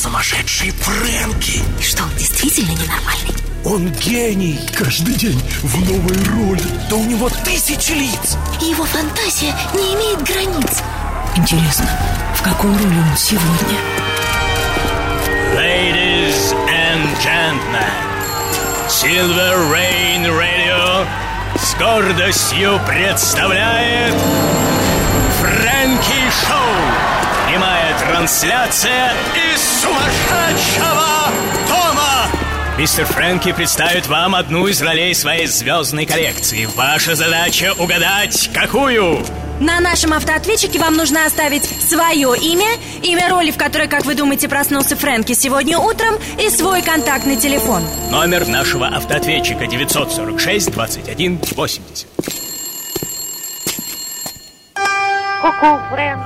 сумасшедший Фрэнки. И что, он действительно ненормальный? Он гений. Каждый день в новой роли. Да у него тысячи лиц. И его фантазия не имеет границ. Интересно, в какой роли он сегодня? Ladies and gentlemen, Silver Rain Radio с гордостью представляет Фрэнки Шоу. Прямая трансляция из сумасшедшего дома. Мистер Фрэнки представит вам одну из ролей своей звездной коллекции. Ваша задача угадать, какую? На нашем автоответчике вам нужно оставить свое имя, имя роли, в которой, как вы думаете, проснулся Фрэнки сегодня утром, и свой контактный телефон. Номер нашего автоответчика 946 21 80. Ку-ку, Фрэнк.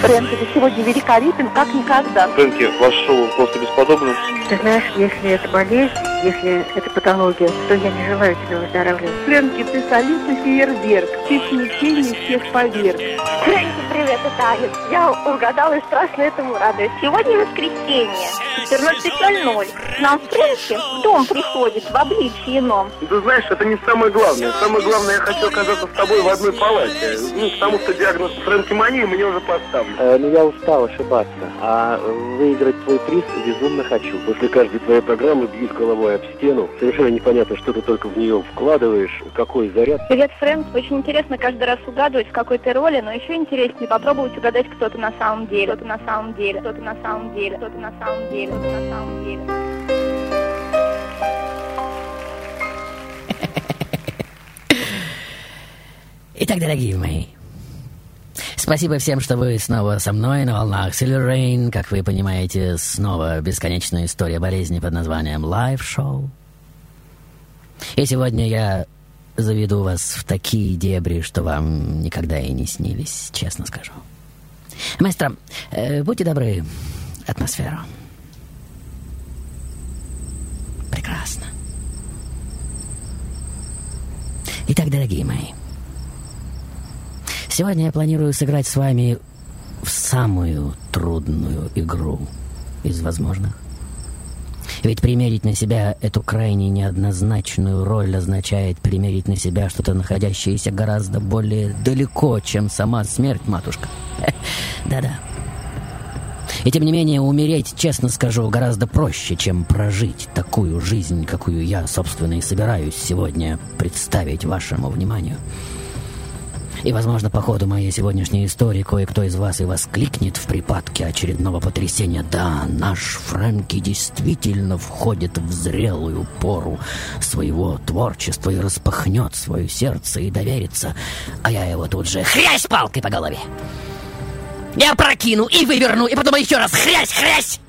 Фрэнк, ты сегодня великолепен, как никогда. Фрэнки, ваше шоу просто бесподобно. Ты знаешь, если это болезнь, если это патология, то я не желаю тебе выздоравливать. Фрэнки, ты солидный фейерверк. Ты смятение всех поверг. Фрэнки, привет, это Аня. Я угадала и страшно этому радуюсь. Сегодня воскресенье, 14.00. Нам Фрэнки в дом приходит в обличии ином. Ты знаешь, это не самое главное. Самое главное, я хочу оказаться с тобой в одной палате. Ну, потому что диагноз фрэнкимании мне уже поставлен. Э, ну, я устал ошибаться. А выиграть твой приз безумно хочу. После каждой твоей программы бьюсь головой об стену. Совершенно непонятно, что ты только в нее вкладываешь, какой заряд. Привет, Фрэнк. Очень интересно каждый раз угадывать, в какой ты роли, но еще интереснее попробовать угадать, кто ты на самом деле. Кто ты на самом деле. Кто ты на самом деле. Кто ты на самом деле. Кто ты на самом деле. Итак, дорогие мои, спасибо всем, что вы снова со мной на волнах Silver Rain. Как вы понимаете, снова бесконечная история болезни под названием Live Show. И сегодня я заведу вас в такие дебри, что вам никогда и не снились, честно скажу. Маэстро, э, будьте добры, атмосферу. Прекрасно. Итак, дорогие мои, сегодня я планирую сыграть с вами в самую трудную игру из возможных. Ведь примерить на себя эту крайне неоднозначную роль означает примерить на себя что-то, находящееся гораздо более далеко, чем сама смерть, матушка. Да-да. И тем не менее, умереть, честно скажу, гораздо проще, чем прожить такую жизнь, какую я, собственно, и собираюсь сегодня представить вашему вниманию. И, возможно, по ходу моей сегодняшней истории кое-кто из вас и воскликнет в припадке очередного потрясения. Да, наш Фрэнки действительно входит в зрелую пору своего творчества и распахнет свое сердце и доверится. А я его тут же хрясь палкой по голове. Я прокину и выверну, и потом еще раз хрясь, хрясь,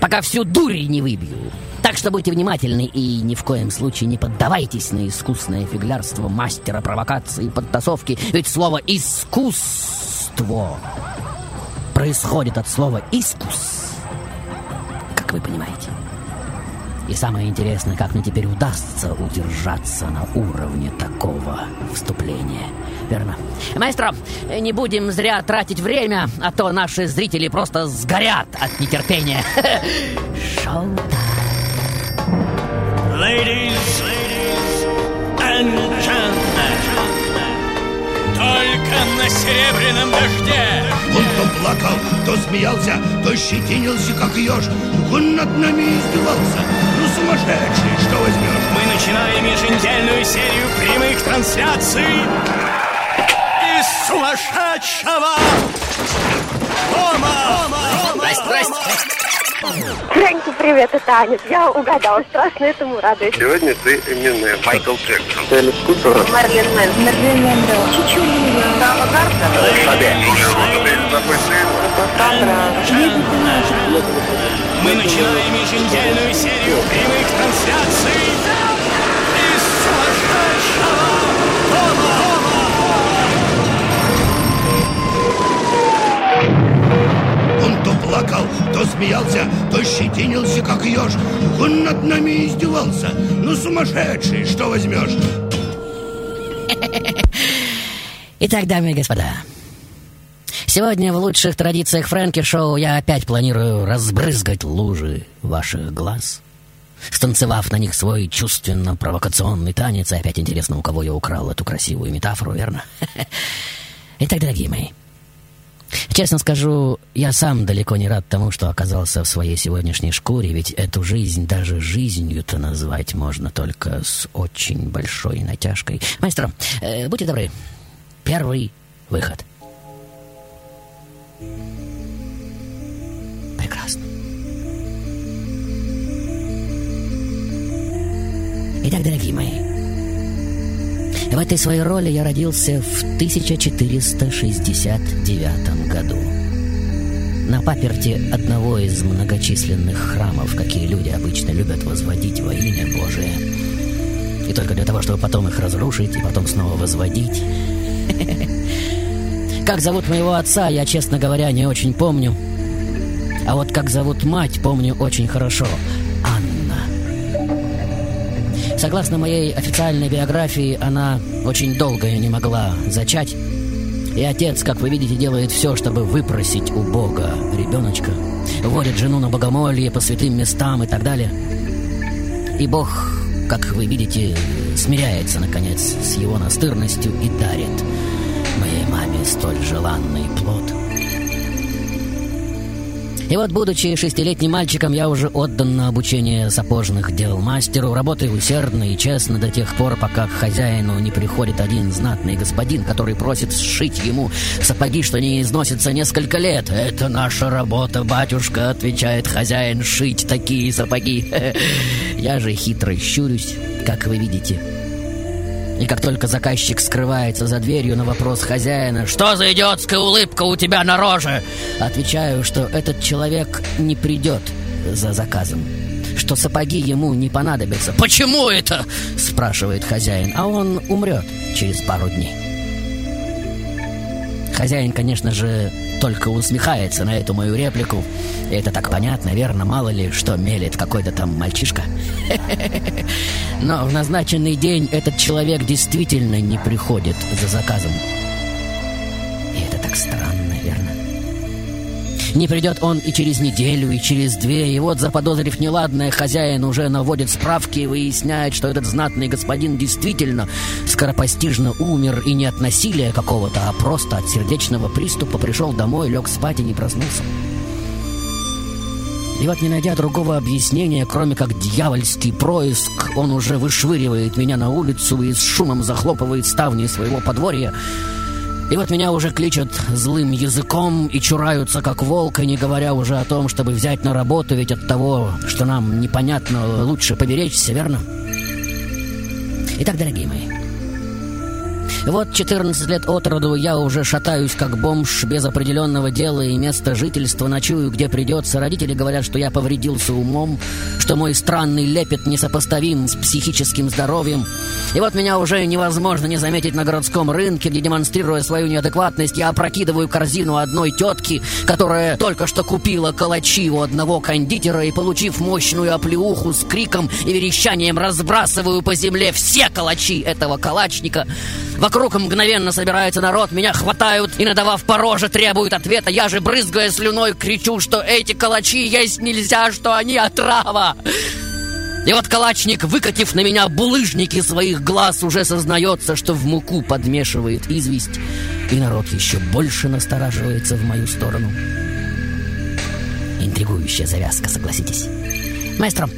пока всю дурь не выбью. Так что будьте внимательны и ни в коем случае не поддавайтесь на искусное фиглярство мастера провокации и подтасовки, ведь слово «искусство» происходит от слова «искус», как вы понимаете. И самое интересное, как мне теперь удастся удержаться на уровне такого вступления. Верно. Маэстро, не будем зря тратить время, а то наши зрители просто сгорят от нетерпения. Шоу-тайм. Ladies and gentlemen, только на серебряном дожде Он то плакал, то смеялся, то щетинился, как еж. Он над нами издевался. Ну, сумасшедший, что возьмешь? мы начинаем еженедельную серию прямых трансляций из сумасшедшего дома. Здрасте, здрасте. Фрэнки, привет, это Аня. Я угадала, страшно этому радуюсь. Сегодня ты Эминем, Майкл Джексон. Элис Купер. Марлен Мэн. Мерлин Мэндо. Чичулина. Дама Мы начинаем еженедельную серию прямых трансляций то плакал, то смеялся, то щетинился, как еж. Он над нами издевался. Ну, сумасшедший, что возьмешь? Итак, дамы и господа, Сегодня в лучших традициях Фрэнки Шоу я опять планирую разбрызгать лужи ваших глаз, станцевав на них свой чувственно-провокационный танец. И опять интересно, у кого я украл эту красивую метафору, верно? Итак, дорогие мои, Честно скажу, я сам далеко не рад тому, что оказался в своей сегодняшней шкуре, ведь эту жизнь даже жизнью-то назвать можно только с очень большой натяжкой. Маэстро, э, будьте добры, первый выход. Прекрасно. Итак, дорогие мои, в этой своей роли я родился в 1469 году. На паперте одного из многочисленных храмов, какие люди обычно любят возводить во имя Божие. И только для того, чтобы потом их разрушить и потом снова возводить. Как зовут моего отца, я, честно говоря, не очень помню. А вот как зовут мать, помню очень хорошо. Согласно моей официальной биографии, она очень долго не могла зачать. И отец, как вы видите, делает все, чтобы выпросить у Бога ребеночка. Водит жену на богомолье по святым местам и так далее. И Бог, как вы видите, смиряется, наконец, с его настырностью и дарит моей маме столь желанный плод — и вот, будучи шестилетним мальчиком, я уже отдан на обучение сапожных дел мастеру, работаю усердно и честно до тех пор, пока к хозяину не приходит один знатный господин, который просит сшить ему сапоги, что не износятся несколько лет. «Это наша работа, батюшка», — отвечает хозяин, — «шить такие сапоги». Я же хитро щурюсь, как вы видите, — и как только заказчик скрывается за дверью на вопрос хозяина «Что за идиотская улыбка у тебя на роже?» Отвечаю, что этот человек не придет за заказом что сапоги ему не понадобятся. «Почему это?» – спрашивает хозяин, а он умрет через пару дней. Хозяин, конечно же, только усмехается на эту мою реплику. И это так понятно, верно, мало ли, что мелет какой-то там мальчишка. Но в назначенный день этот человек действительно не приходит за заказом. И это так странно? Не придет он и через неделю, и через две, и вот, заподозрив неладное, хозяин уже наводит справки и выясняет, что этот знатный господин действительно скоропостижно умер и не от насилия какого-то, а просто от сердечного приступа пришел домой, лег спать и не проснулся. И вот, не найдя другого объяснения, кроме как дьявольский происк, он уже вышвыривает меня на улицу и с шумом захлопывает ставни своего подворья, и вот меня уже кличут злым языком и чураются как волка, не говоря уже о том, чтобы взять на работу, ведь от того, что нам непонятно, лучше поберечься, верно? Итак, дорогие мои, вот 14 лет от роду я уже шатаюсь как бомж без определенного дела и места жительства, ночую где придется. Родители говорят, что я повредился умом, что мой странный лепет несопоставим с психическим здоровьем. И вот меня уже невозможно не заметить на городском рынке, где, демонстрируя свою неадекватность, я опрокидываю корзину одной тетки, которая только что купила калачи у одного кондитера и, получив мощную оплеуху с криком и верещанием, разбрасываю по земле все калачи этого калачника. Вокруг мгновенно собирается народ, меня хватают и, надавав по роже, требуют ответа. Я же, брызгая слюной, кричу, что эти калачи есть нельзя, что они отрава. И вот калачник, выкатив на меня булыжники своих глаз, уже сознается, что в муку подмешивает известь. И народ еще больше настораживается в мою сторону. Интригующая завязка, согласитесь. Маэстро,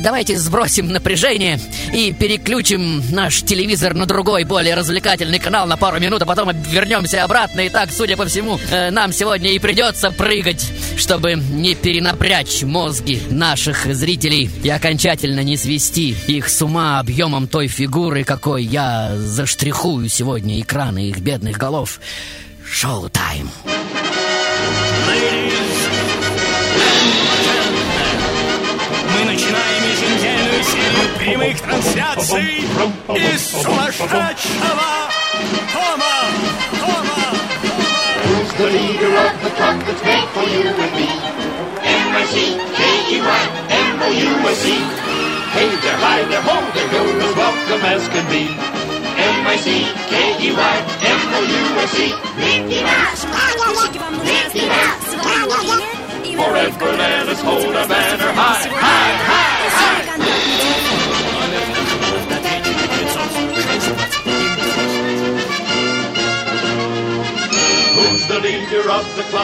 давайте сбросим напряжение и переключим наш телевизор на другой, более развлекательный канал на пару минут, а потом вернемся обратно. И так, судя по всему, э, нам сегодня и придется прыгать, чтобы не перенапрячь мозги наших зрителей и окончательно не свести их с ума объемом той фигуры, какой я заштрихую сегодня экраны их бедных голов. Шоу-тайм! прямых трансляций из сумасшедшего дома, дома, Who's the leader of the club made for you and me? Hey there, hi there, ho there, you're as welcome as can be. M-I-C-K-E-Y-M-O-U-S-E Mickey Mouse, Mickey Mouse, Mickey Mouse Forever let us hold our banner high.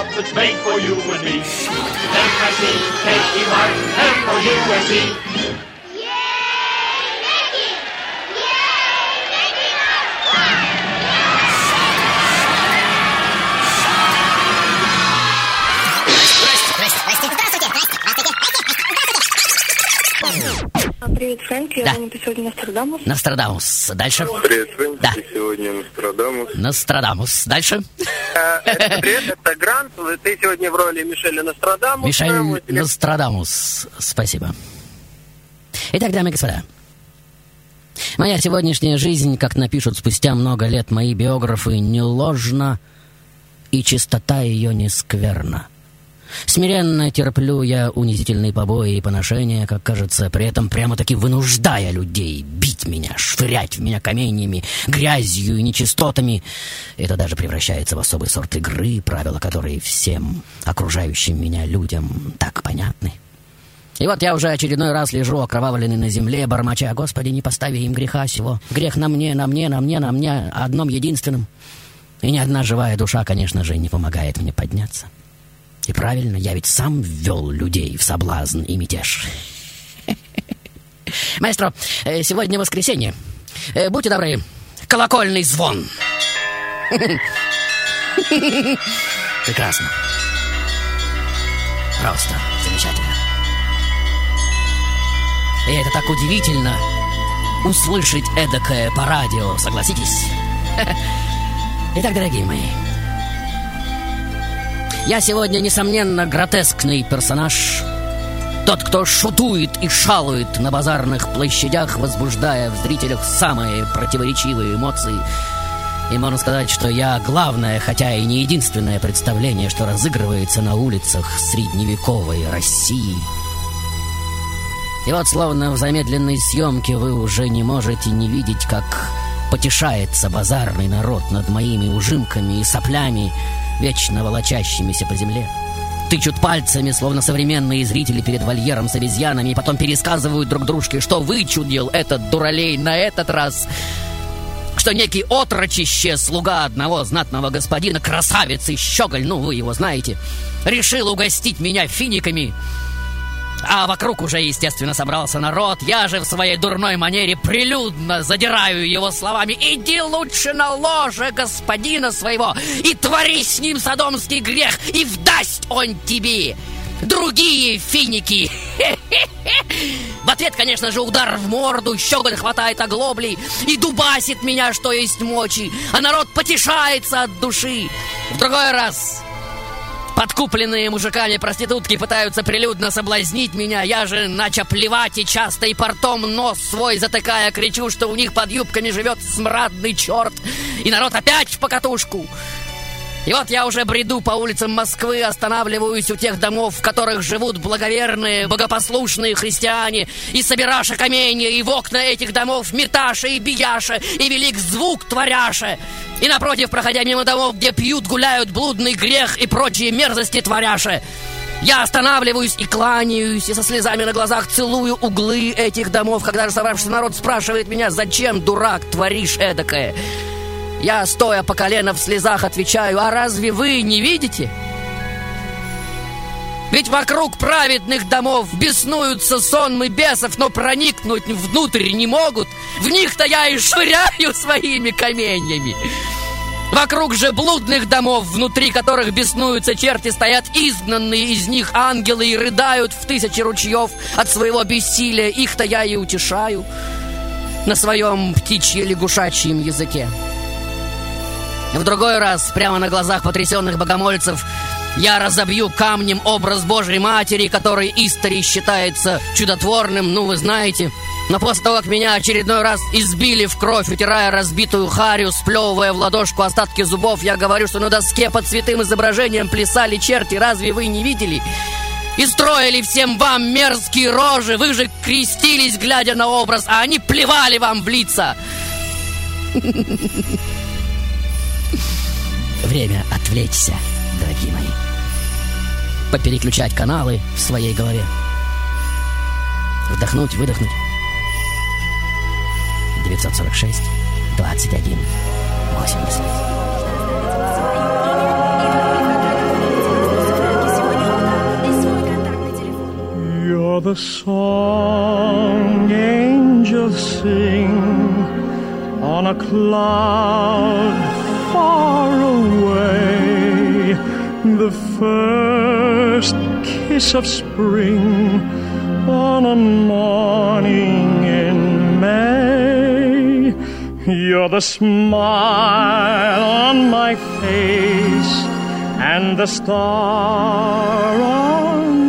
Club that's made for you and me? M-I-C-K-E-Y, M-O-U-S-E. Привет, Фрэнк, я Да. сегодня Нострадамус. Нострадамус. Дальше. Привет, Фрэнк. Да. Ты сегодня Нострадамус. Нострадамус. Дальше. Это привет, это Грант. Ты сегодня в роли Мишеля Нострадамуса. Мишель Нострадамус. Спасибо. Итак, дамы и господа. Моя сегодняшняя жизнь, как напишут спустя много лет мои биографы, не ложна, и чистота ее не скверна. Смиренно терплю я унизительные побои и поношения, как кажется, при этом прямо-таки вынуждая людей бить меня, швырять в меня каменьями, грязью и нечистотами. Это даже превращается в особый сорт игры, правила которой всем окружающим меня людям так понятны. И вот я уже очередной раз лежу окровавленный на земле, бормоча, «Господи, не постави им греха сего! Грех на мне, на мне, на мне, на мне, одном единственном!» И ни одна живая душа, конечно же, не помогает мне подняться. И правильно, я ведь сам ввел людей в соблазн и мятеж. Маэстро, э, сегодня воскресенье. Э, Будьте добры, колокольный звон. Прекрасно. Просто замечательно. И это так удивительно услышать эдакое по радио, согласитесь? Итак, дорогие мои, я сегодня, несомненно, гротескный персонаж. Тот, кто шутует и шалует на базарных площадях, возбуждая в зрителях самые противоречивые эмоции. И можно сказать, что я главное, хотя и не единственное представление, что разыгрывается на улицах средневековой России. И вот, словно в замедленной съемке, вы уже не можете не видеть, как потешается базарный народ над моими ужимками и соплями, вечно волочащимися по земле. Тычут пальцами, словно современные зрители перед вольером с обезьянами, и потом пересказывают друг дружке, что вычудил этот дуралей на этот раз. Что некий отрочище, слуга одного знатного господина, красавец и щеголь, ну вы его знаете, решил угостить меня финиками, а вокруг уже, естественно, собрался народ. Я же в своей дурной манере прилюдно задираю его словами «Иди лучше на ложе господина своего и твори с ним содомский грех, и вдасть он тебе другие финики!» В ответ, конечно же, удар в морду, щеголь хватает оглоблей и дубасит меня, что есть мочи, а народ потешается от души. В другой раз Подкупленные мужиками проститутки пытаются прилюдно соблазнить меня. Я же, нача плевать и часто и портом нос свой затыкая, кричу, что у них под юбками живет смрадный черт. И народ опять в покатушку. И вот я уже бреду по улицам Москвы, останавливаюсь у тех домов, в которых живут благоверные, богопослушные христиане, и собираша каменья, и в окна этих домов меташа и бияша, и велик звук творяша. И напротив, проходя мимо домов, где пьют, гуляют блудный грех и прочие мерзости творяша. Я останавливаюсь и кланяюсь, и со слезами на глазах целую углы этих домов, когда же собравшийся народ спрашивает меня, зачем, дурак, творишь эдакое? Я, стоя по колено в слезах, отвечаю, а разве вы не видите? Ведь вокруг праведных домов беснуются сонмы бесов, но проникнуть внутрь не могут. В них-то я и швыряю своими каменьями. Вокруг же блудных домов, внутри которых беснуются черти, стоят изгнанные из них ангелы и рыдают в тысячи ручьев от своего бессилия. Их-то я и утешаю на своем птичье-лягушачьем языке. В другой раз, прямо на глазах потрясенных богомольцев, я разобью камнем образ Божьей Матери, который истори считается чудотворным, ну вы знаете. Но после того, как меня очередной раз избили в кровь, утирая разбитую харю, сплевывая в ладошку остатки зубов, я говорю, что на доске под святым изображением плясали черти, разве вы не видели? И строили всем вам мерзкие рожи, вы же крестились, глядя на образ, а они плевали вам в лица. Время отвлечься, дорогие мои. попереключать каналы в своей голове. Вдохнуть, выдохнуть. 946 21 80. You're the song angels sing on a cloud far away. The first kiss of spring on a morning in May. You're the smile on my face and the star on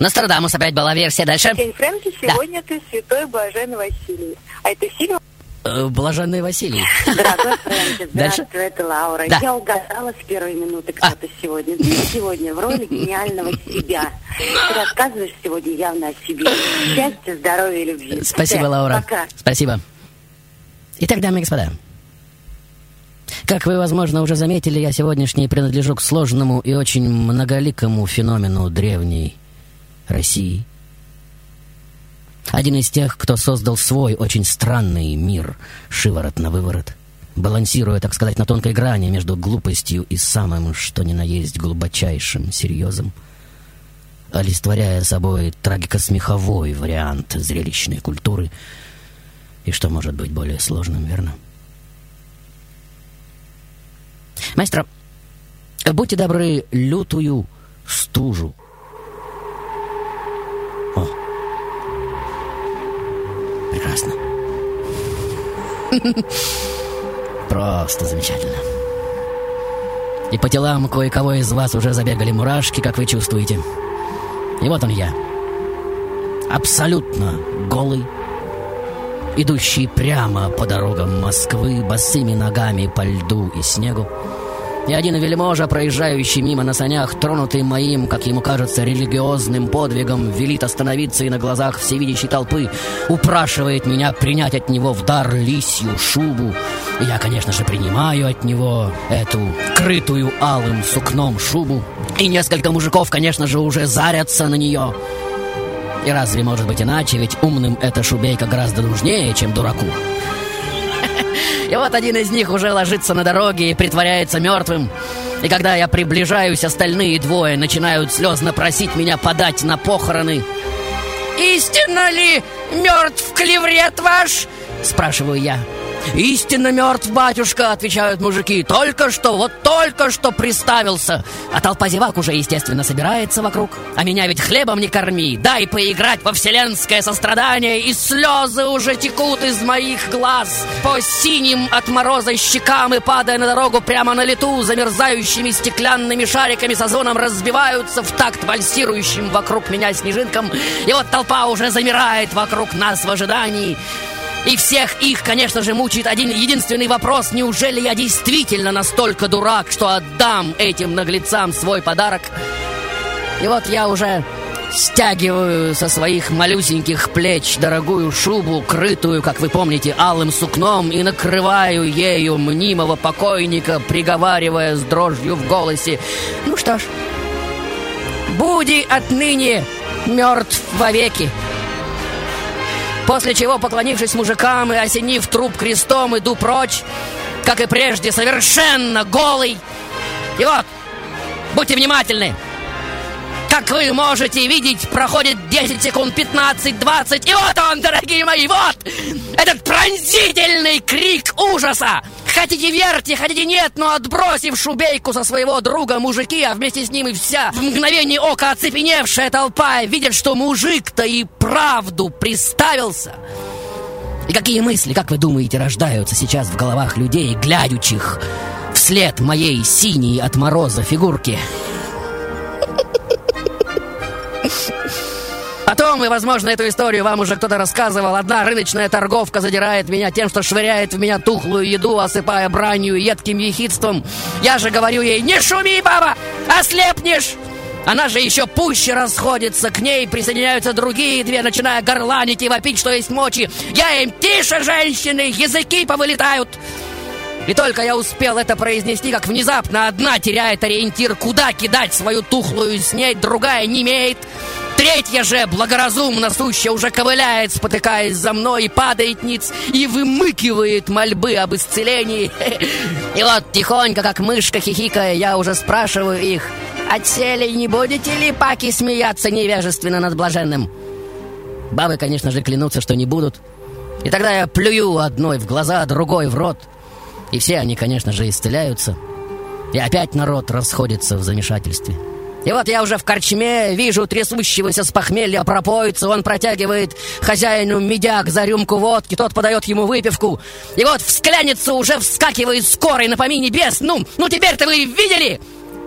Нострадамус. Опять была версия. Дальше. День Фрэнки, сегодня ты святой блаженный Василий. А это фильм? Э, Блаженный Василий. Дорогой Фрэнки, здравствуй, это Лаура. Да. Я угадала с первой минуты, кто ты сегодня. Ты сегодня в роли гениального себя. Ты рассказываешь сегодня явно о себе. Счастья, здоровья и любви. Спасибо, Всё, Лаура. Пока. Спасибо. Итак, дамы и господа, как вы, возможно, уже заметили, я сегодняшний принадлежу к сложному и очень многоликому феномену древней России. Один из тех, кто создал свой очень странный мир, шиворот на выворот, балансируя, так сказать, на тонкой грани между глупостью и самым, что ни на есть, глубочайшим серьезом, олицетворяя собой трагико-смеховой вариант зрелищной культуры — и что может быть более сложным, верно? Маэстро, будьте добры, лютую стужу. Прекрасно. Просто замечательно. И по телам кое-кого из вас уже забегали мурашки, как вы чувствуете. И вот он я. Абсолютно голый, идущий прямо по дорогам Москвы, босыми ногами по льду и снегу. И один вельможа, проезжающий мимо на санях, тронутый моим, как ему кажется, религиозным подвигом, велит остановиться и на глазах всевидящей толпы упрашивает меня принять от него в дар лисью шубу. И я, конечно же, принимаю от него эту крытую алым сукном шубу. И несколько мужиков, конечно же, уже зарятся на нее. И разве может быть иначе, ведь умным эта шубейка гораздо нужнее, чем дураку. И вот один из них уже ложится на дороге и притворяется мертвым. И когда я приближаюсь, остальные двое начинают слезно просить меня подать на похороны. «Истинно ли мертв клеврет ваш?» Спрашиваю я. «Истинно мертв, батюшка», — отвечают мужики. «Только что, вот только что приставился». А толпа зевак уже, естественно, собирается вокруг. А меня ведь хлебом не корми. Дай поиграть во вселенское сострадание, и слезы уже текут из моих глаз. По синим от мороза щекам и, падая на дорогу прямо на лету, замерзающими стеклянными шариками со звоном разбиваются в такт вальсирующим вокруг меня снежинкам. И вот толпа уже замирает вокруг нас в ожидании. И всех их, конечно же, мучает один единственный вопрос. Неужели я действительно настолько дурак, что отдам этим наглецам свой подарок? И вот я уже стягиваю со своих малюсеньких плеч дорогую шубу, крытую, как вы помните, алым сукном, и накрываю ею мнимого покойника, приговаривая с дрожью в голосе. Ну что ж, буди отныне мертв вовеки. После чего, поклонившись мужикам и осенив труп крестом, иду прочь, как и прежде, совершенно голый. И вот, будьте внимательны. Как вы можете видеть, проходит 10 секунд, 15, 20, и вот он, дорогие мои, вот! Этот пронзительный крик ужаса, Хотите верьте, хотите нет, но отбросив шубейку со своего друга мужики, а вместе с ним и вся в мгновение ока оцепеневшая толпа, видят, что мужик-то и правду приставился. И какие мысли, как вы думаете, рождаются сейчас в головах людей, глядящих вслед моей синей от мороза фигурки? Потом, и, возможно, эту историю вам уже кто-то рассказывал, одна рыночная торговка задирает меня тем, что швыряет в меня тухлую еду, осыпая бранью и едким ехидством. Я же говорю ей, не шуми, баба, ослепнешь! Она же еще пуще расходится, к ней присоединяются другие две, начиная горланить и вопить, что есть мочи. Я им, тише, женщины, языки повылетают. И только я успел это произнести, как внезапно одна теряет ориентир, куда кидать свою тухлую снедь, другая не имеет. Третья же, благоразумно сущая, уже ковыляет, спотыкаясь за мной, и падает ниц, и вымыкивает мольбы об исцелении. И вот тихонько, как мышка хихикая, я уже спрашиваю их, «Отсели не будете ли паки смеяться невежественно над блаженным?» Бабы, конечно же, клянутся, что не будут. И тогда я плюю одной в глаза, другой в рот. И все они, конечно же, исцеляются. И опять народ расходится в замешательстве. И вот я уже в корчме вижу трясущегося с похмелья пропоица. Он протягивает хозяину медяк за рюмку водки. Тот подает ему выпивку. И вот в уже вскакивает скорый на помине небес. Ну, ну теперь-то вы видели?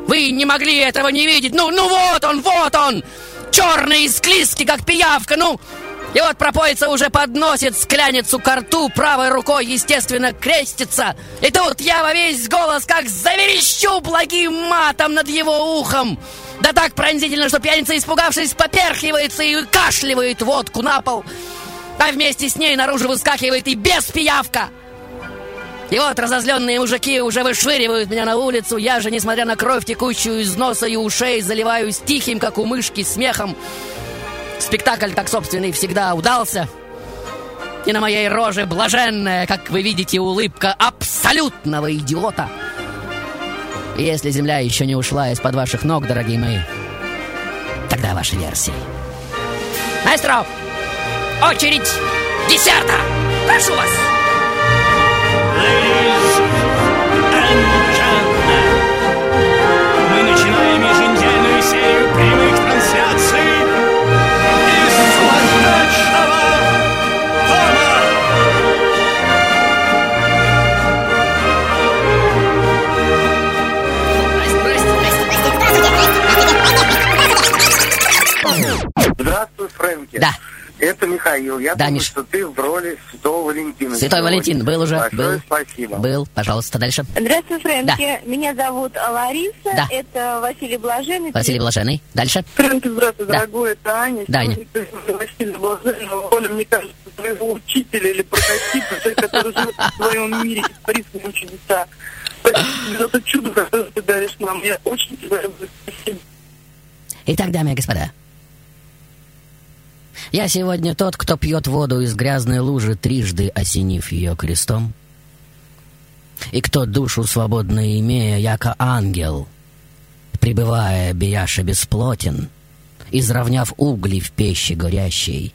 Вы не могли этого не видеть. Ну, ну вот он, вот он. Черный и склизкий, как пиявка. Ну, и вот пропоица уже подносит скляницу к рту, правой рукой, естественно, крестится. И тут я во весь голос как заверещу благим матом над его ухом. Да так пронзительно, что пьяница, испугавшись, поперхивается и кашливает водку на пол. А вместе с ней наружу выскакивает и без пиявка. И вот разозленные мужики уже вышвыривают меня на улицу. Я же, несмотря на кровь, текущую из носа и ушей, заливаюсь тихим, как у мышки, смехом. Спектакль, так собственный, всегда удался. И на моей роже блаженная, как вы видите, улыбка абсолютного идиота — если земля еще не ушла из-под ваших ног, дорогие мои, тогда ваши версии. Маэстро, очередь десерта! Прошу вас! Мы начинаем еженедельную серию Здравствуй, Фрэнки. Да. Это Михаил. Я Да, думаю, Миш. что ты в роли Святого Валентина. Святой сегодня. Валентин был уже, Большое был. спасибо. Был, пожалуйста, дальше. Здравствуй, Фрэнки. Меня зовут Лариса. Да. Это Василий Блаженный. Василий Блаженный. Дальше. Фрэнки, здравствуй, Да. дорогой, это Аня. Да, Аня. Василий Блаженного, роли, мне кажется, твоего учителя или прототипа, человек, который живет в своем мире и творит с ним чудеса. Спасибо за то чудо, которое ты даришь нам. Я очень тебя люблю. Спасибо. Итак, дамы и господа, я сегодня тот, кто пьет воду из грязной лужи, трижды осенив ее крестом, и кто душу свободно имея, яко ангел, пребывая бияша бесплотен, изравняв угли в пещи горящей,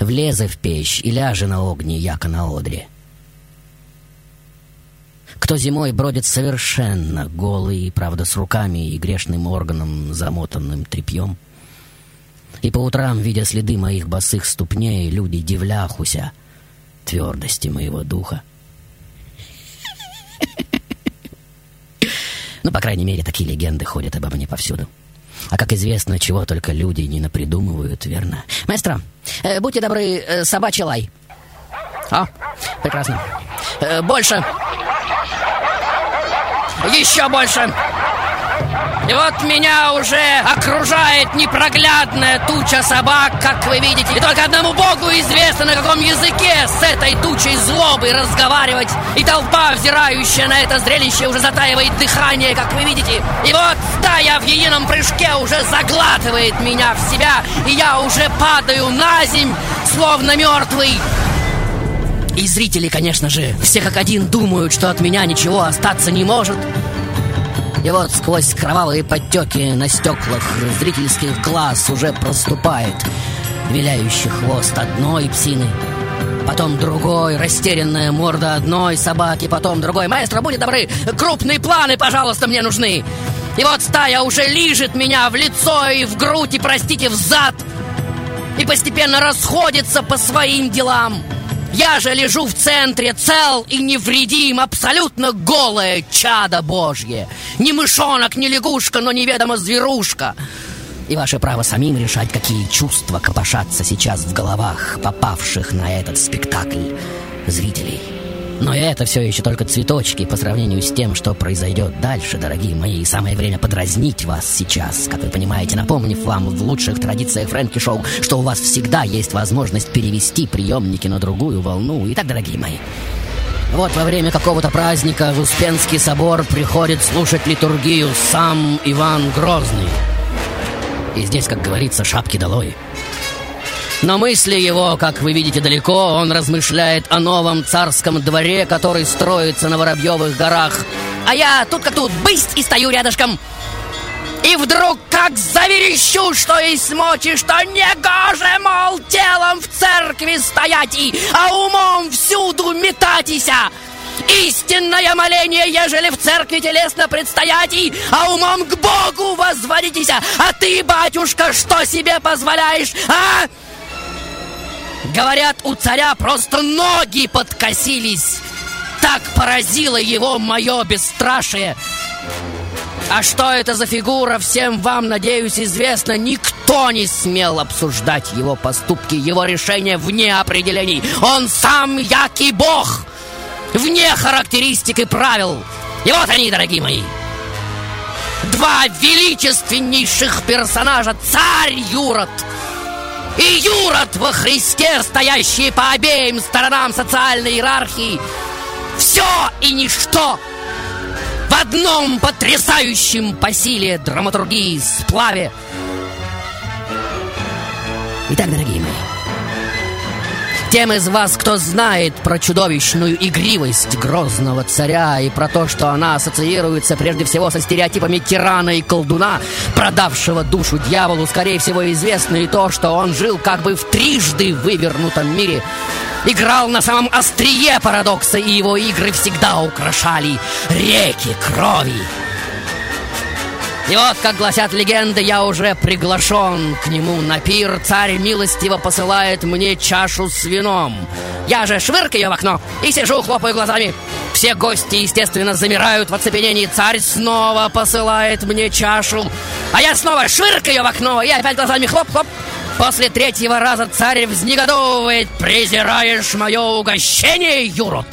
влезе в печь и ляже на огне, яко на одре. Кто зимой бродит совершенно голый, правда, с руками и грешным органом, замотанным тряпьем, и по утрам, видя следы моих босых ступней, люди дивляхуся твердости моего духа. Ну, по крайней мере, такие легенды ходят обо мне повсюду. А как известно, чего только люди не напридумывают, верно? Маэстро, э, будьте добры, э, собачий лай. О, прекрасно. Э, больше. Еще больше. И вот меня уже окружает непроглядная туча собак, как вы видите. И только одному богу известно, на каком языке с этой тучей злобы разговаривать. И толпа, взирающая на это зрелище, уже затаивает дыхание, как вы видите. И вот стая в едином прыжке уже заглатывает меня в себя, и я уже падаю на земь, словно мертвый. И зрители, конечно же, все как один думают, что от меня ничего остаться не может. И вот сквозь кровавые подтеки на стеклах зрительских глаз уже проступает виляющий хвост одной псины, потом другой, растерянная морда одной собаки, потом другой. Маэстро, будьте добры, крупные планы, пожалуйста, мне нужны. И вот стая уже лижет меня в лицо и в грудь, и, простите, в зад. И постепенно расходится по своим делам. Я же лежу в центре, цел и невредим, абсолютно голое чадо божье. Ни мышонок, ни лягушка, но неведомо зверушка. И ваше право самим решать, какие чувства копошатся сейчас в головах попавших на этот спектакль зрителей. Но это все еще только цветочки по сравнению с тем, что произойдет дальше, дорогие мои. Самое время подразнить вас сейчас, как вы понимаете, напомнив вам в лучших традициях Фрэнки Шоу, что у вас всегда есть возможность перевести приемники на другую волну. Итак, дорогие мои, вот во время какого-то праздника в Успенский собор приходит слушать литургию сам Иван Грозный. И здесь, как говорится, шапки долой. Но мысли его, как вы видите далеко, он размышляет о новом царском дворе, который строится на Воробьевых горах. А я тут как тут, бысть и стою рядышком. И вдруг как заверещу, что есть мочи, что не гоже, мол, телом в церкви стоять и, а умом всюду метатися. Истинное моление, ежели в церкви телесно предстоять и, а умом к Богу возводитесь. А ты, батюшка, что себе позволяешь, а? Говорят, у царя просто ноги подкосились. Так поразило его мое бесстрашие. А что это за фигура, всем вам, надеюсь, известно. Никто не смел обсуждать его поступки, его решения вне определений. Он сам який бог, вне характеристик и правил. И вот они, дорогие мои. Два величественнейших персонажа. Царь Юрод – и Юрод во Христе, стоящие по обеим сторонам социальной иерархии. Все и ничто в одном потрясающем по силе драматургии сплаве. Итак, дорогие тем из вас, кто знает про чудовищную игривость грозного царя и про то, что она ассоциируется прежде всего со стереотипами тирана и колдуна, продавшего душу дьяволу, скорее всего известно и то, что он жил как бы в трижды вывернутом мире. Играл на самом острие парадокса, и его игры всегда украшали реки крови, и вот, как гласят легенды, я уже приглашен к нему на пир. Царь милостиво посылает мне чашу с вином. Я же швыркаю ее в окно и сижу, хлопаю глазами. Все гости, естественно, замирают в оцепенении. Царь снова посылает мне чашу. А я снова швыркаю в окно и опять глазами хлоп-хлоп. После третьего раза царь взнегодовывает. «Презираешь мое угощение, юрод?»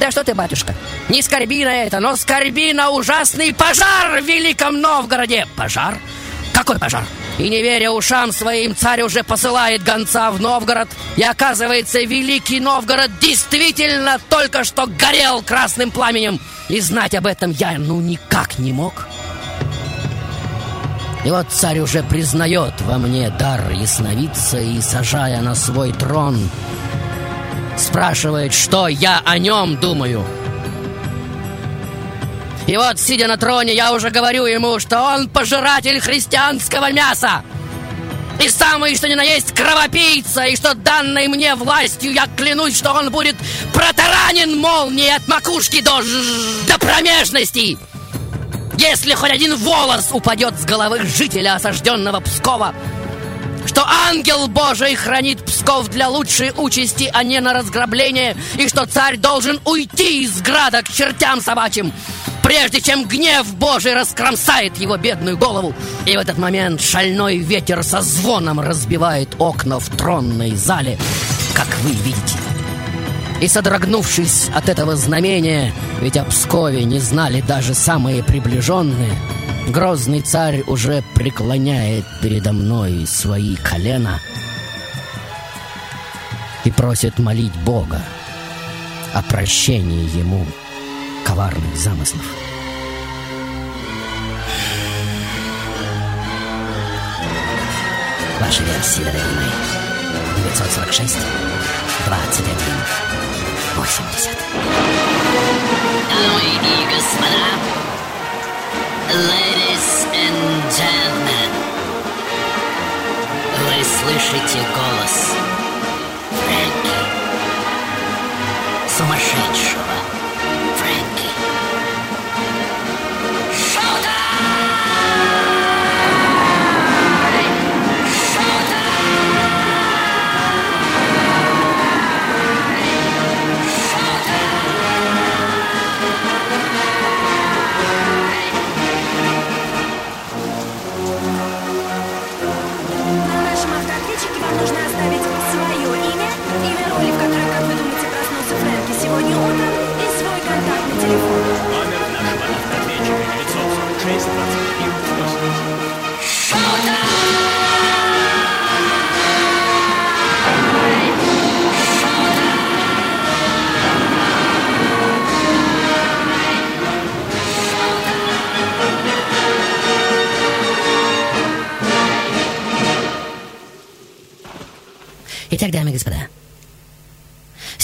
Да что ты, батюшка, не скорби на это, но скорби на ужасный пожар в Великом Новгороде. Пожар? Какой пожар? И не веря ушам своим, царь уже посылает гонца в Новгород. И оказывается, Великий Новгород действительно только что горел красным пламенем. И знать об этом я ну никак не мог. И вот царь уже признает во мне дар ясновидца и, сажая на свой трон, Спрашивает, что я о нем думаю. И вот, сидя на троне, я уже говорю ему, что он пожиратель христианского мяса. И самый, что ни на есть, кровопийца, и что данной мне властью я клянусь, что он будет протаранен молнией от макушки до, до промежности. Если хоть один волос упадет с головы жителя осажденного Пскова, что ангел Божий хранит Псков для лучшей участи, а не на разграбление, и что царь должен уйти из града к чертям собачьим, прежде чем гнев Божий раскромсает его бедную голову. И в этот момент шальной ветер со звоном разбивает окна в тронной зале, как вы видите. И содрогнувшись от этого знамения, ведь о Пскове не знали даже самые приближенные, Грозный царь уже преклоняет передо мной свои колена и просит молить Бога о прощении ему коварных замыслов. Ваши версии, дорогие мои. 946 21 80. Дамы и господа, Ladies and gentlemen, вы слышите голос Фрэнки, сумасшедшего.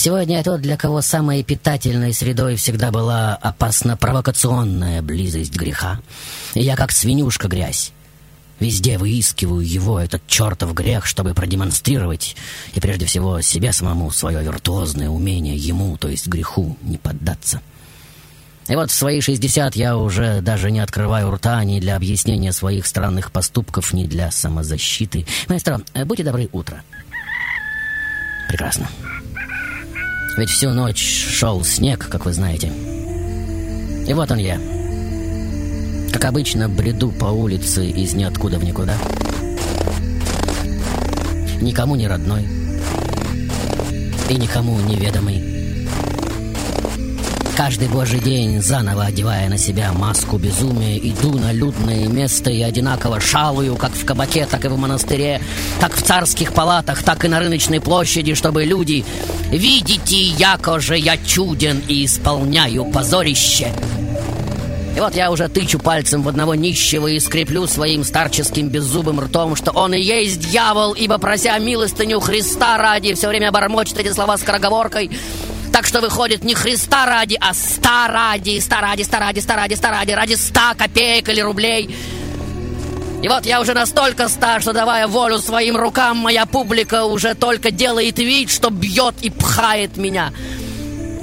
Сегодня тот, для кого самой питательной средой всегда была опасно-провокационная близость греха. И я, как свинюшка грязь, везде выискиваю его, этот чертов грех, чтобы продемонстрировать, и прежде всего себе самому, свое виртуозное умение ему, то есть греху, не поддаться. И вот в свои 60 я уже даже не открываю рта ни для объяснения своих странных поступков, ни для самозащиты. Маэстро, будьте добры, утро. Прекрасно. Ведь всю ночь шел снег, как вы знаете. И вот он я. Как обычно, бреду по улице из ниоткуда в никуда. Никому не родной. И никому неведомый. Каждый божий день, заново одевая на себя маску безумия, иду на людное место и одинаково шалую, как в кабаке, так и в монастыре, так в царских палатах, так и на рыночной площади, чтобы люди «Видите, яко же я чуден и исполняю позорище!» И вот я уже тычу пальцем в одного нищего и скреплю своим старческим беззубым ртом, что он и есть дьявол, ибо, прося милостыню Христа ради, все время бормочет эти слова скороговоркой. Так что выходит не Христа ради, а ста ради, ста ради, ста ради, ста ради, ста ради, ради ста копеек или рублей. И вот я уже настолько стар, что давая волю своим рукам, моя публика уже только делает вид, что бьет и пхает меня.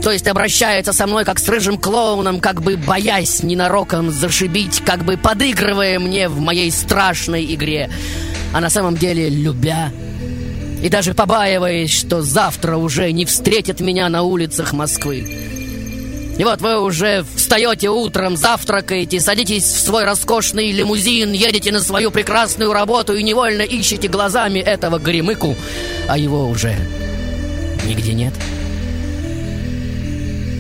То есть обращается со мной как с рыжим клоуном, как бы боясь ненароком зашибить, как бы подыгрывая мне в моей страшной игре. А на самом деле любя и даже побаиваясь, что завтра уже не встретит меня на улицах Москвы. И вот вы уже встаете утром, завтракаете, садитесь в свой роскошный лимузин, едете на свою прекрасную работу и невольно ищете глазами этого горемыку, а его уже нигде нет.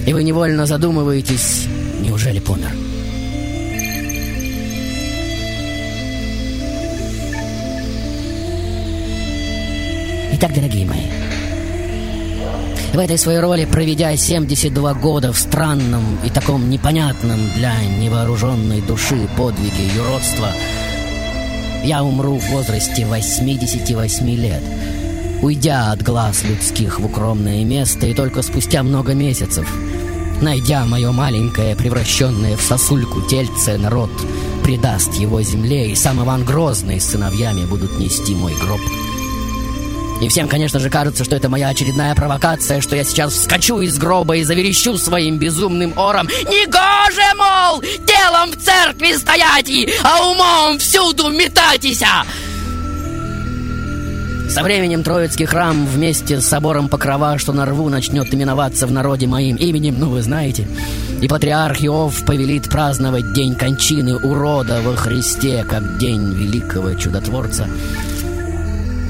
И вы невольно задумываетесь, неужели помер? Итак, дорогие мои, в этой своей роли, проведя 72 года в странном и таком непонятном для невооруженной души подвиге юродства, я умру в возрасте 88 лет, уйдя от глаз людских в укромное место и только спустя много месяцев, найдя мое маленькое, превращенное в сосульку тельце, народ предаст его земле, и сам Иван Грозный с сыновьями будут нести мой гроб. И всем, конечно же, кажется, что это моя очередная провокация, что я сейчас вскочу из гроба и заверещу своим безумным ором «Негоже, мол, телом в церкви стоять, и, а умом всюду метатися!» Со временем Троицкий храм вместе с собором Покрова, что на рву начнет именоваться в народе моим именем, ну вы знаете. И патриарх Иов повелит праздновать день кончины урода во Христе, как день великого чудотворца.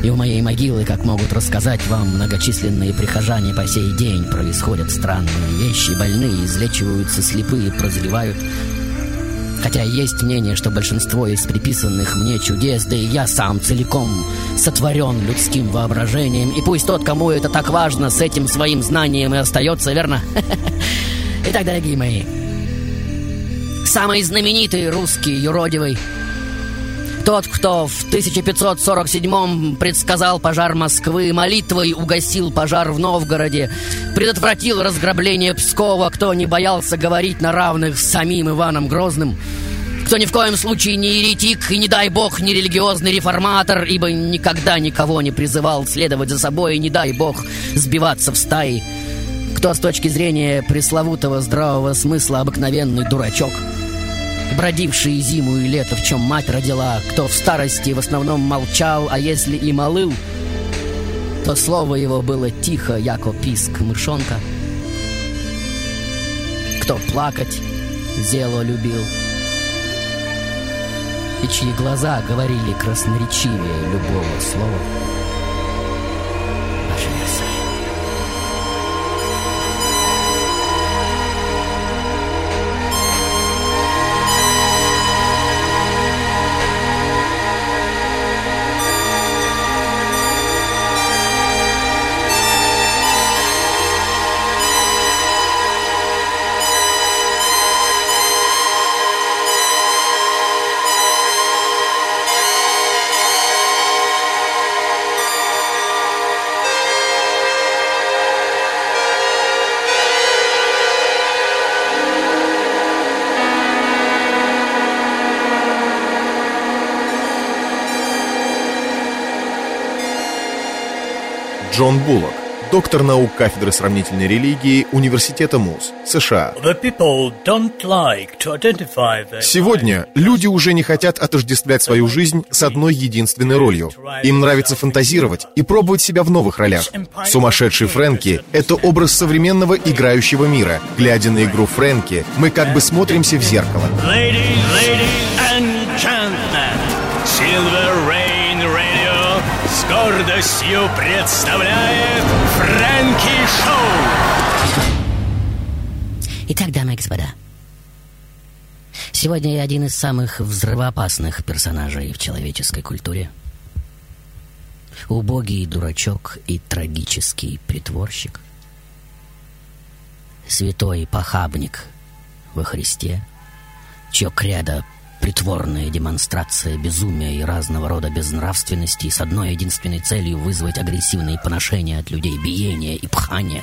И у моей могилы, как могут рассказать вам многочисленные прихожане по сей день, происходят странные вещи, больные излечиваются, слепые прозревают. Хотя есть мнение, что большинство из приписанных мне чудес, да и я сам целиком сотворен людским воображением, и пусть тот, кому это так важно, с этим своим знанием и остается, верно? Итак, дорогие мои, самый знаменитый русский юродивый тот, кто в 1547-м предсказал пожар Москвы, молитвой угасил пожар в Новгороде, предотвратил разграбление Пскова, кто не боялся говорить на равных с самим Иваном Грозным, кто ни в коем случае не еретик и, не дай бог, не религиозный реформатор, ибо никогда никого не призывал следовать за собой, и не дай бог сбиваться в стаи, Кто с точки зрения пресловутого здравого смысла обыкновенный дурачок? Бродивший зиму и лето, в чем мать родила, кто в старости в основном молчал, а если и молыл, то слово его было тихо, яко писк мышонка. Кто плакать, дело любил, и чьи глаза говорили красноречивее любого слова. Ваше Версаль. Джон Буллок, доктор наук кафедры сравнительной религии Университета МУЗ, США. Сегодня люди уже не хотят отождествлять свою жизнь с одной единственной ролью. Им нравится фантазировать и пробовать себя в новых ролях. Сумасшедший Фрэнки — это образ современного играющего мира. Глядя на игру Фрэнки, мы как бы смотримся в зеркало. Ladies, ladies гордостью представляет Фрэнки Шоу. Итак, дамы и господа, сегодня я один из самых взрывоопасных персонажей в человеческой культуре. Убогий дурачок и трагический притворщик. Святой похабник во Христе, чье кредо притворная демонстрация безумия и разного рода безнравственности с одной единственной целью вызвать агрессивные поношения от людей, биение и пхание.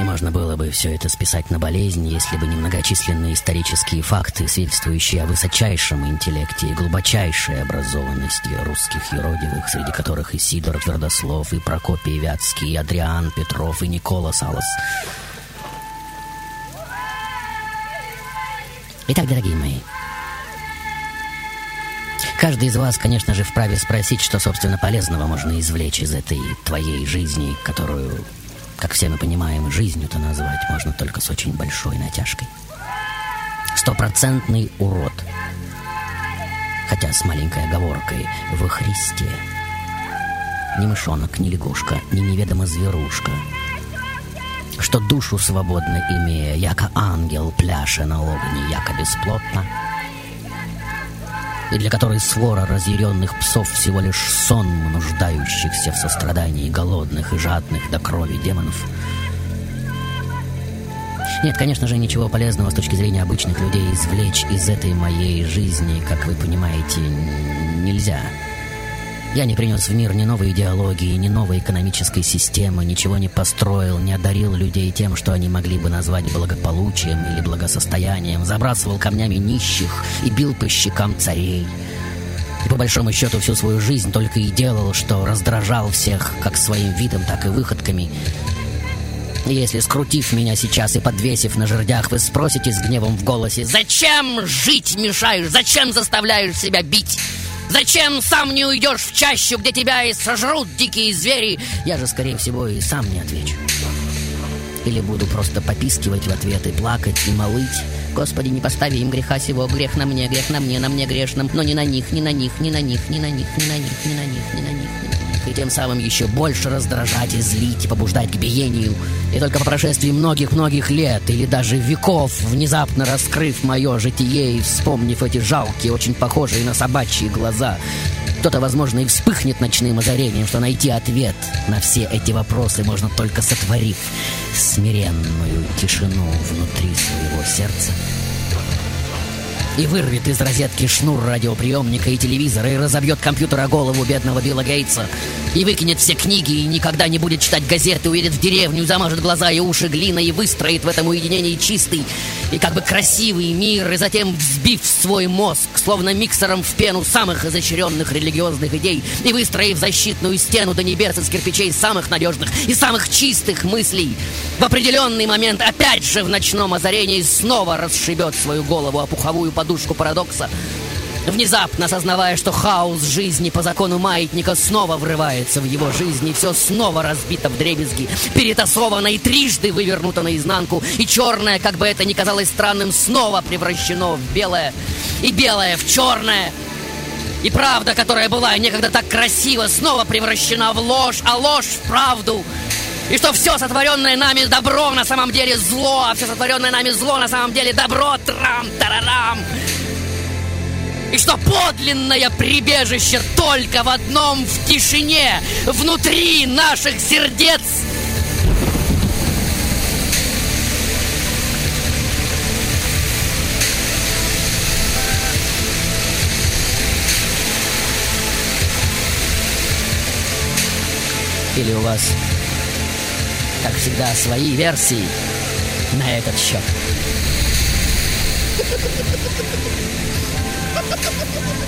И можно было бы все это списать на болезнь, если бы не многочисленные исторические факты, свидетельствующие о высочайшем интеллекте и глубочайшей образованности русских юродивых, среди которых и Сидор Твердослов, и Прокопий Вятский, и Адриан Петров, и Никола Салас. Итак, дорогие мои, Каждый из вас, конечно же, вправе спросить, что, собственно, полезного можно извлечь из этой твоей жизни, которую, как все мы понимаем, жизнью-то назвать можно только с очень большой натяжкой. Стопроцентный урод. Хотя с маленькой оговоркой «во Христе». Ни мышонок, ни лягушка, ни неведомо зверушка. Что душу свободно имея, яко ангел пляша на огне, яко бесплотно — и для которой свора разъяренных псов всего лишь сон нуждающихся в сострадании голодных и жадных до крови демонов. Нет, конечно же, ничего полезного с точки зрения обычных людей извлечь из этой моей жизни, как вы понимаете, нельзя. Я не принес в мир ни новой идеологии, ни новой экономической системы, ничего не построил, не одарил людей тем, что они могли бы назвать благополучием или благосостоянием, забрасывал камнями нищих и бил по щекам царей. И по большому счету всю свою жизнь только и делал, что раздражал всех как своим видом, так и выходками. Если, скрутив меня сейчас и подвесив на жердях, вы спросите с гневом в голосе «Зачем жить мешаешь? Зачем заставляешь себя бить?» Зачем сам не уйдешь в чащу, где тебя и сожрут дикие звери? Я же, скорее всего, и сам не отвечу. Или буду просто попискивать в ответ и плакать, и молыть. Господи, не постави им греха сего, грех на мне, грех на мне, на мне грешном, но не на них, не на них, не на них, не на них, не на них, не на них, не на них, не на них. И тем самым еще больше раздражать и злить, и побуждать к биению. И только по прошествии многих-многих лет или даже веков, внезапно раскрыв мое житие и вспомнив эти жалкие, очень похожие на собачьи глаза, кто-то, возможно, и вспыхнет ночным озарением, что найти ответ на все эти вопросы можно только сотворив смиренную тишину внутри своего сердца и вырвет из розетки шнур радиоприемника и телевизора и разобьет компьютер о голову бедного Билла Гейтса и выкинет все книги и никогда не будет читать газеты, уедет в деревню, замажет глаза и уши глиной и выстроит в этом уединении чистый и как бы красивый мир, и затем взбив свой мозг, словно миксером в пену самых изощренных религиозных идей, и выстроив защитную стену до небес из кирпичей самых надежных и самых чистых мыслей, в определенный момент опять же в ночном озарении снова расшибет свою голову о пуховую подушку парадокса, Внезапно осознавая, что хаос жизни по закону маятника снова врывается в его жизнь, и все снова разбито в дребезги, перетасовано и трижды вывернуто наизнанку, и черное, как бы это ни казалось странным, снова превращено в белое, и белое в черное. И правда, которая была некогда так красиво, снова превращена в ложь, а ложь в правду. И что все сотворенное нами добро на самом деле зло, а все сотворенное нами зло на самом деле добро. Трам-тарарам. И что подлинное прибежище только в одном, в тишине, внутри наших сердец. Или у вас, как всегда, свои версии на этот счет? ハハハハ!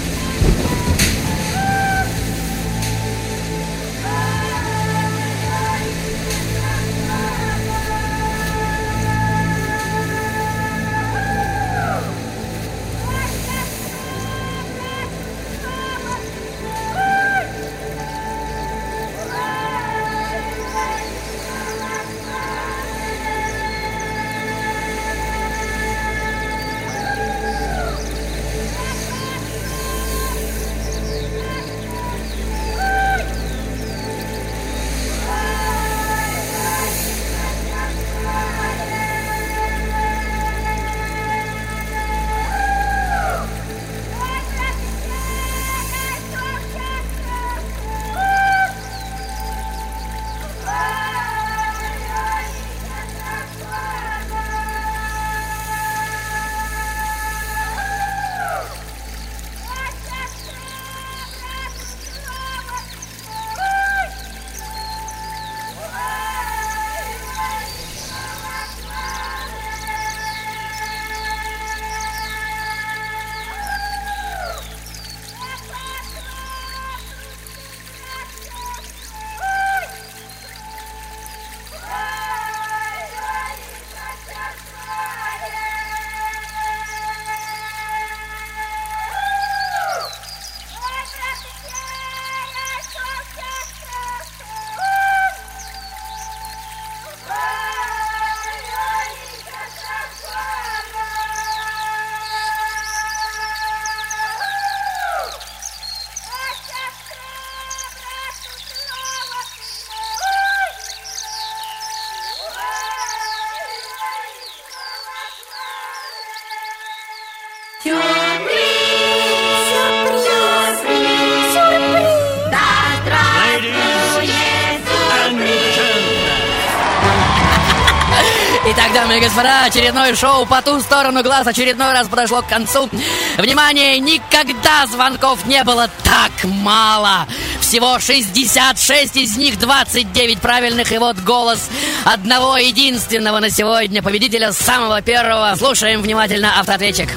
Господа, очередное шоу по ту сторону глаз очередной раз подошло к концу. Внимание, никогда звонков не было так мало. Всего 66 из них 29 правильных. И вот голос одного единственного на сегодня победителя самого первого. Слушаем внимательно автоответчик.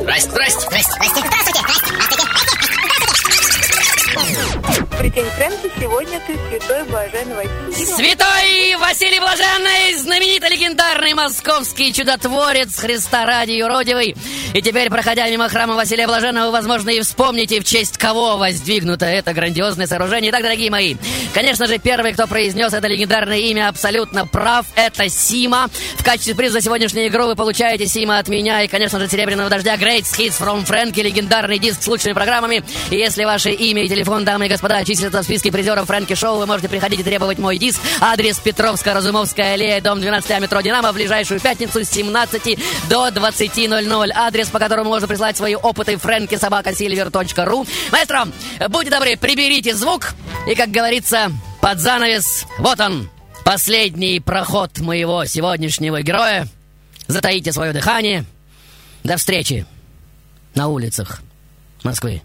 Здрасте, здрасте. Здрасте, здрасте. Здравствуйте. Здравствуйте. Добрый день, Фрэнки. Сегодня ты святой блаженный Василий. Святой Василий Блаженный, знаменитый легендарный московский чудотворец Христа ради юродивый. И теперь, проходя мимо храма Василия Блаженного, вы, возможно, и вспомните, в честь кого воздвигнуто это грандиозное сооружение. Итак, дорогие мои, конечно же, первый, кто произнес это легендарное имя, абсолютно прав. Это Сима. В качестве приза за сегодняшнюю игру вы получаете Сима от меня и, конечно же, Серебряного Дождя Great Hits from Frankie, легендарный диск с лучшими программами. И если ваше имя и телефон, дамы и господа, числятся в списке призеров Фрэнки Шоу, вы можете приходить и требовать мой диск. Адрес Петровская, Разумовская аллея, дом 12 а метро Динамо в ближайшую пятницу с 17 до 20.00. Адрес, по которому можно прислать свои опыты фрэнки собака ру. Маэстро, будьте добры, приберите звук. И, как говорится, под занавес, вот он, последний проход моего сегодняшнего героя. Затаите свое дыхание. До встречи на улицах Москвы.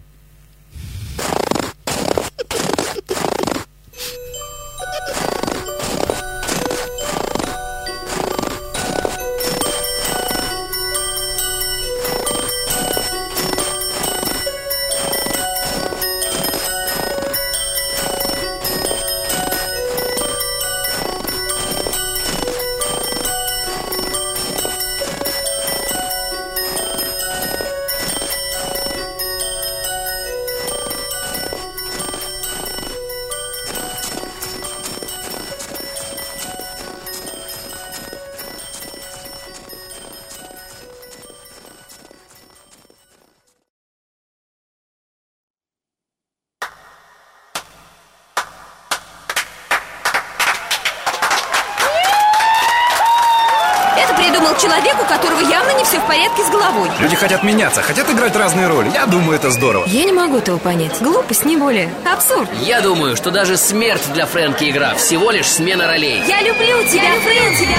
Меняться, хотят играть разные роли. Я думаю, это здорово. Я не могу этого понять. Глупость, не более. Абсурд. Я думаю, что даже смерть для Фрэнки игра Всего лишь смена ролей Я люблю тебя, я люблю тебя.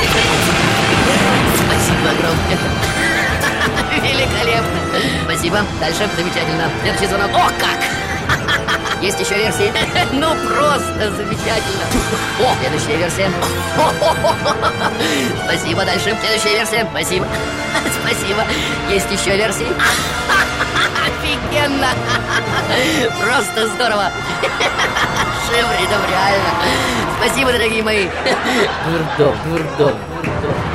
Спасибо огромное Великолепно Спасибо, дальше, замечательно Следующий звонок, о как! Есть еще версии? Ну, просто замечательно О, следующая версия Спасибо, дальше, следующая версия Спасибо, спасибо. Есть еще версии? Офигенно. Просто здорово. Шевридов, реально. Спасибо, дорогие мои. Дурдом, дурдом, дурдом